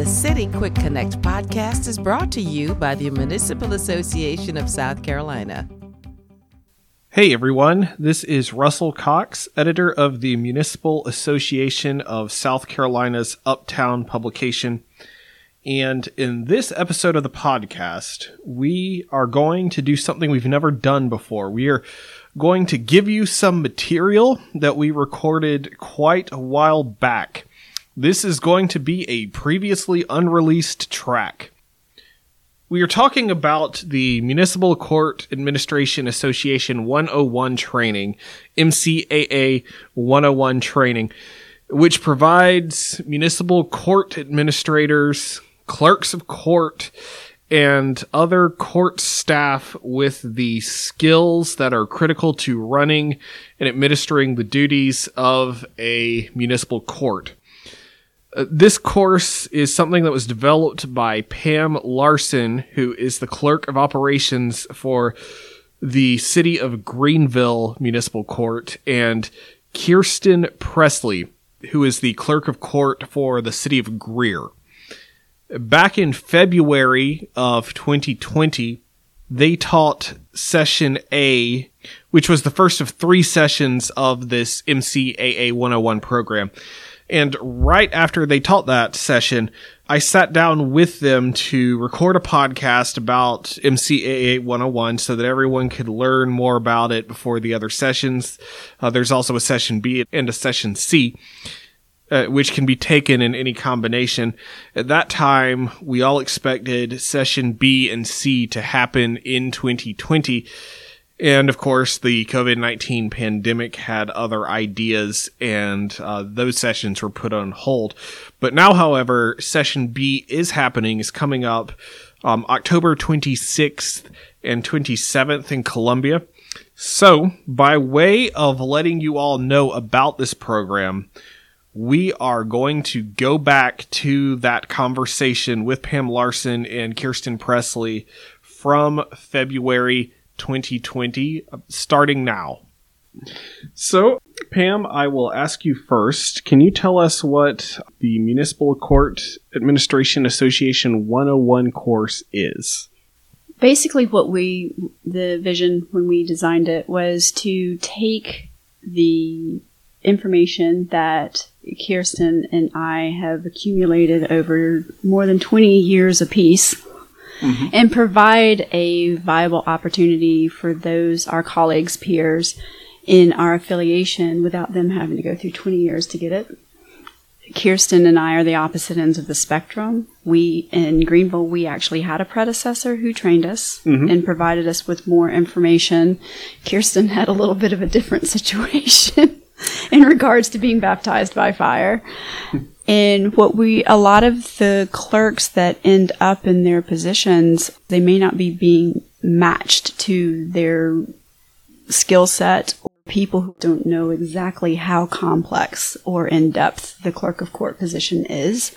The City Quick Connect podcast is brought to you by the Municipal Association of South Carolina. Hey everyone, this is Russell Cox, editor of the Municipal Association of South Carolina's Uptown publication. And in this episode of the podcast, we are going to do something we've never done before. We are going to give you some material that we recorded quite a while back. This is going to be a previously unreleased track. We are talking about the Municipal Court Administration Association 101 training, MCAA 101 training, which provides municipal court administrators, clerks of court, and other court staff with the skills that are critical to running and administering the duties of a municipal court. Uh, this course is something that was developed by Pam Larson, who is the clerk of operations for the city of Greenville Municipal Court, and Kirsten Presley, who is the clerk of court for the city of Greer. Back in February of 2020, they taught session A, which was the first of three sessions of this MCAA 101 program. And right after they taught that session, I sat down with them to record a podcast about MCAA 101 so that everyone could learn more about it before the other sessions. Uh, there's also a session B and a session C. Uh, which can be taken in any combination. At that time, we all expected session B and C to happen in 2020. And of course, the COVID 19 pandemic had other ideas, and uh, those sessions were put on hold. But now, however, session B is happening, is coming up um, October 26th and 27th in Columbia. So, by way of letting you all know about this program, we are going to go back to that conversation with Pam Larson and Kirsten Presley from February 2020, starting now. So, Pam, I will ask you first. Can you tell us what the Municipal Court Administration Association 101 course is? Basically, what we, the vision when we designed it was to take the information that Kirsten and I have accumulated over more than 20 years apiece mm-hmm. and provide a viable opportunity for those, our colleagues, peers in our affiliation without them having to go through 20 years to get it. Kirsten and I are the opposite ends of the spectrum. We, in Greenville, we actually had a predecessor who trained us mm-hmm. and provided us with more information. Kirsten had a little bit of a different situation. in regards to being baptized by fire. And what we, a lot of the clerks that end up in their positions, they may not be being matched to their skill set or people who don't know exactly how complex or in depth the clerk of court position is.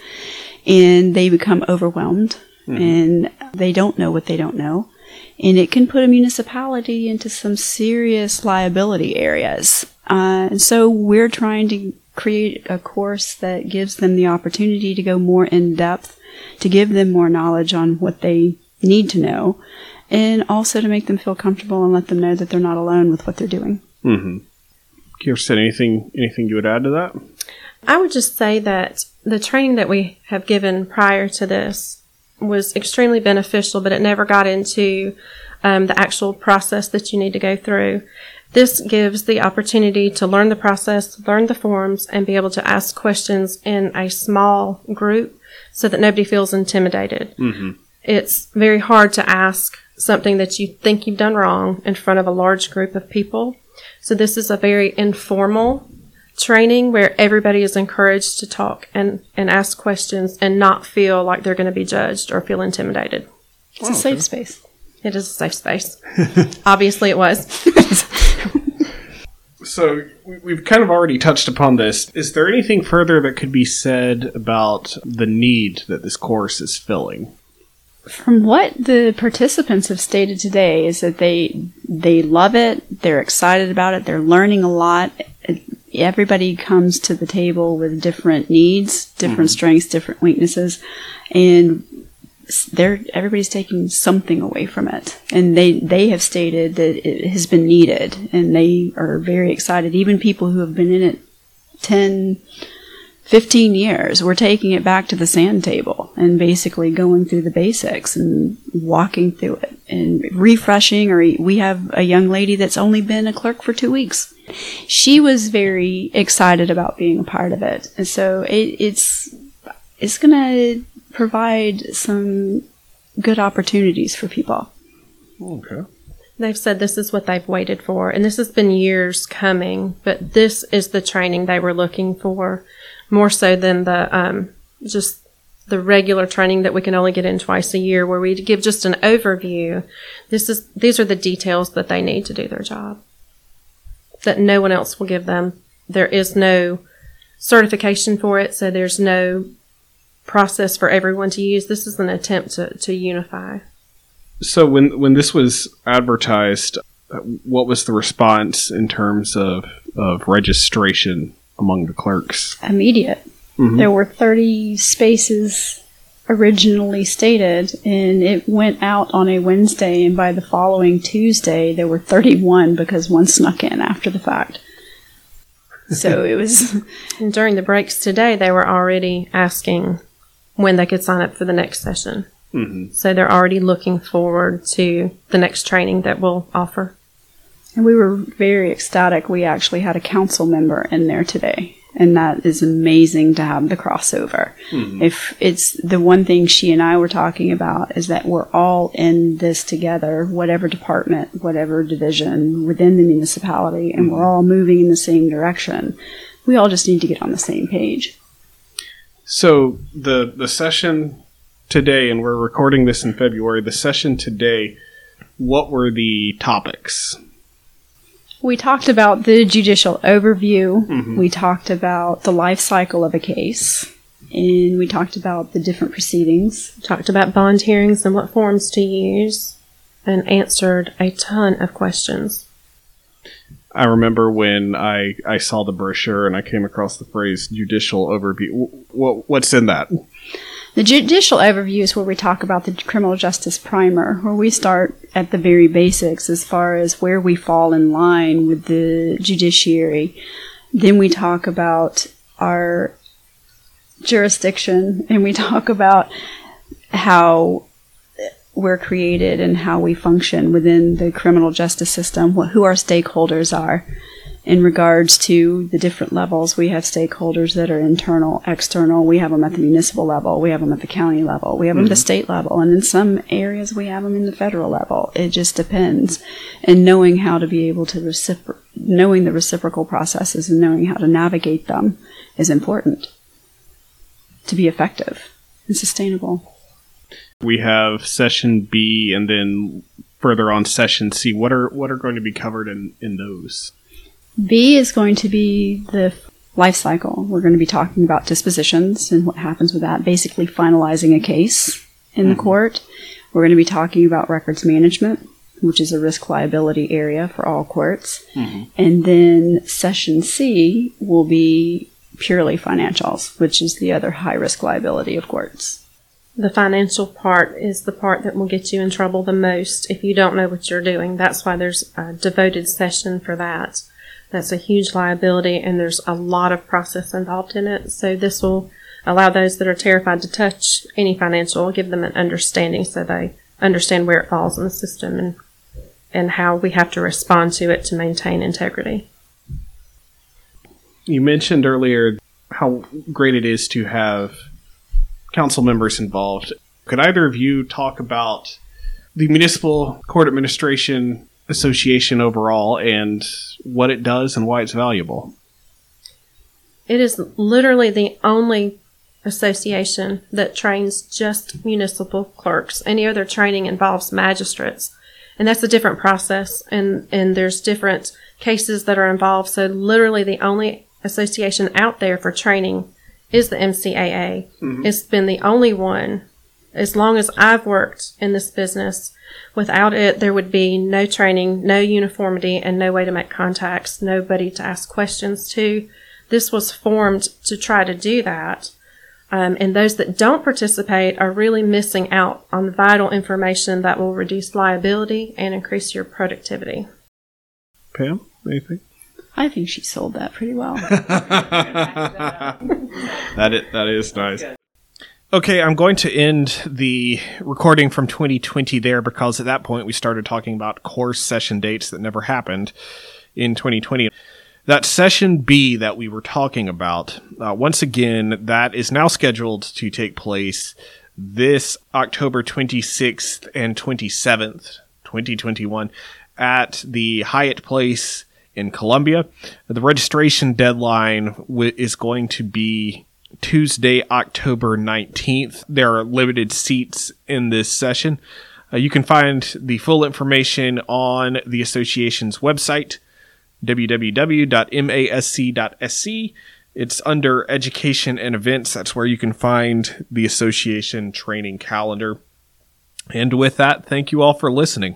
And they become overwhelmed mm-hmm. and they don't know what they don't know. And it can put a municipality into some serious liability areas. Uh, and so we're trying to create a course that gives them the opportunity to go more in depth, to give them more knowledge on what they need to know, and also to make them feel comfortable and let them know that they're not alone with what they're doing. Mm-hmm. Kirsten, anything anything you would add to that? I would just say that the training that we have given prior to this was extremely beneficial, but it never got into um, the actual process that you need to go through. This gives the opportunity to learn the process, learn the forms, and be able to ask questions in a small group so that nobody feels intimidated. Mm-hmm. It's very hard to ask something that you think you've done wrong in front of a large group of people. So this is a very informal training where everybody is encouraged to talk and, and ask questions and not feel like they're going to be judged or feel intimidated. It's a safe space. It is a safe space. Obviously, it was. so we've kind of already touched upon this. Is there anything further that could be said about the need that this course is filling? From what the participants have stated today is that they they love it, they're excited about it, they're learning a lot. everybody comes to the table with different needs, different mm-hmm. strengths, different weaknesses, and they're everybody's taking something away from it, and they they have stated that it has been needed, and they are very excited. Even people who have been in it 10, 15 years, we're taking it back to the sand table and basically going through the basics and walking through it and refreshing. Or we have a young lady that's only been a clerk for two weeks. She was very excited about being a part of it, and so it, it's it's going to provide some good opportunities for people. Okay. They've said this is what they've waited for, and this has been years coming, but this is the training they were looking for, more so than the um, just the regular training that we can only get in twice a year, where we give just an overview. This is these are the details that they need to do their job that no one else will give them. There is no certification for it, so there's no process for everyone to use. This is an attempt to, to unify. So when when this was advertised, uh, what was the response in terms of of registration among the clerks? Immediate. There were 30 spaces originally stated, and it went out on a Wednesday, and by the following Tuesday, there were 31 because one snuck in after the fact. So it was, And during the breaks today, they were already asking when they could sign up for the next session. Mm-hmm. So they're already looking forward to the next training that we'll offer. and we were very ecstatic. We actually had a council member in there today, and that is amazing to have the crossover. If it's the one thing she and I were talking about is that we're all in this together, whatever department, whatever division within the municipality, and we're all moving in the same direction. We all just need to get on the same page. So the the session today, and we're recording this in February. The session today, what were the topics? We talked about the judicial overview. Mm-hmm. We talked about the life cycle of a case. And we talked about the different proceedings. Talked about bond hearings and what forms to use, and answered a ton of questions. I remember when I, I saw the brochure and I came across the phrase judicial overview. What, what's in that? The judicial overview is where we talk about the criminal justice primer, where we start at the very basics as far as where we fall in line with the judiciary. Then we talk about our jurisdiction and we talk about how we're created and how we function within the criminal justice system, what, who our stakeholders are in regards to the different levels. We have stakeholders that are internal, external. We have them at the municipal level. We have them at the county level. We have them at the mm-hmm. state level. And in some areas, we have them in the federal level. It just depends. And knowing how to be able to recipro- knowing the reciprocal processes and knowing how to navigate them is important to be effective and sustainable. We have session B and then further on session C. What are what are going to be covered in, in those? B is going to be the life cycle. We're going to be talking about dispositions and what happens with that, basically finalizing a case in the mm-hmm. court. We're going to be talking about records management, which is a risk liability area for all courts. Mm-hmm. And then session C will be purely financials, which is the other high risk liability of courts. The financial part is the part that will get you in trouble the most if you don't know what you're doing. That's why there's a devoted session for that. That's a huge liability and there's a lot of process involved in it. So this will allow those that are terrified to touch any financial, give them an understanding so they understand where it falls in the system and and how we have to respond to it to maintain integrity. You mentioned earlier how great it is to have council members involved. Could either of you talk about the Municipal Court Administration Association overall and what it does and why it's valuable? It is literally the only association that trains just municipal clerks. Any other training involves magistrates. And that's a different process and, and there's different cases that are involved. So literally the only association out there for training is the MCAA. It's been the only one as long as I've worked in this business, without it, there would be no training, no uniformity, and no way to make contacts, nobody to ask questions to. This was formed to try to do that. Um, and those that don't participate are really missing out on vital information that will reduce liability and increase your productivity. Pam, anything? I think she sold that pretty well. that is, that is nice. Okay, I'm going to end the recording from 2020 there because at that point we started talking about course session dates that never happened in 2020. That session B that we were talking about, uh, once again, that is now scheduled to take place this October 26th and 27th, 2021, at the Hyatt Place in Columbia. The registration deadline w- is going to be Tuesday, October 19th. There are limited seats in this session. Uh, you can find the full information on the association's website www.masc.sc. It's under education and events. That's where you can find the association training calendar. And with that, thank you all for listening.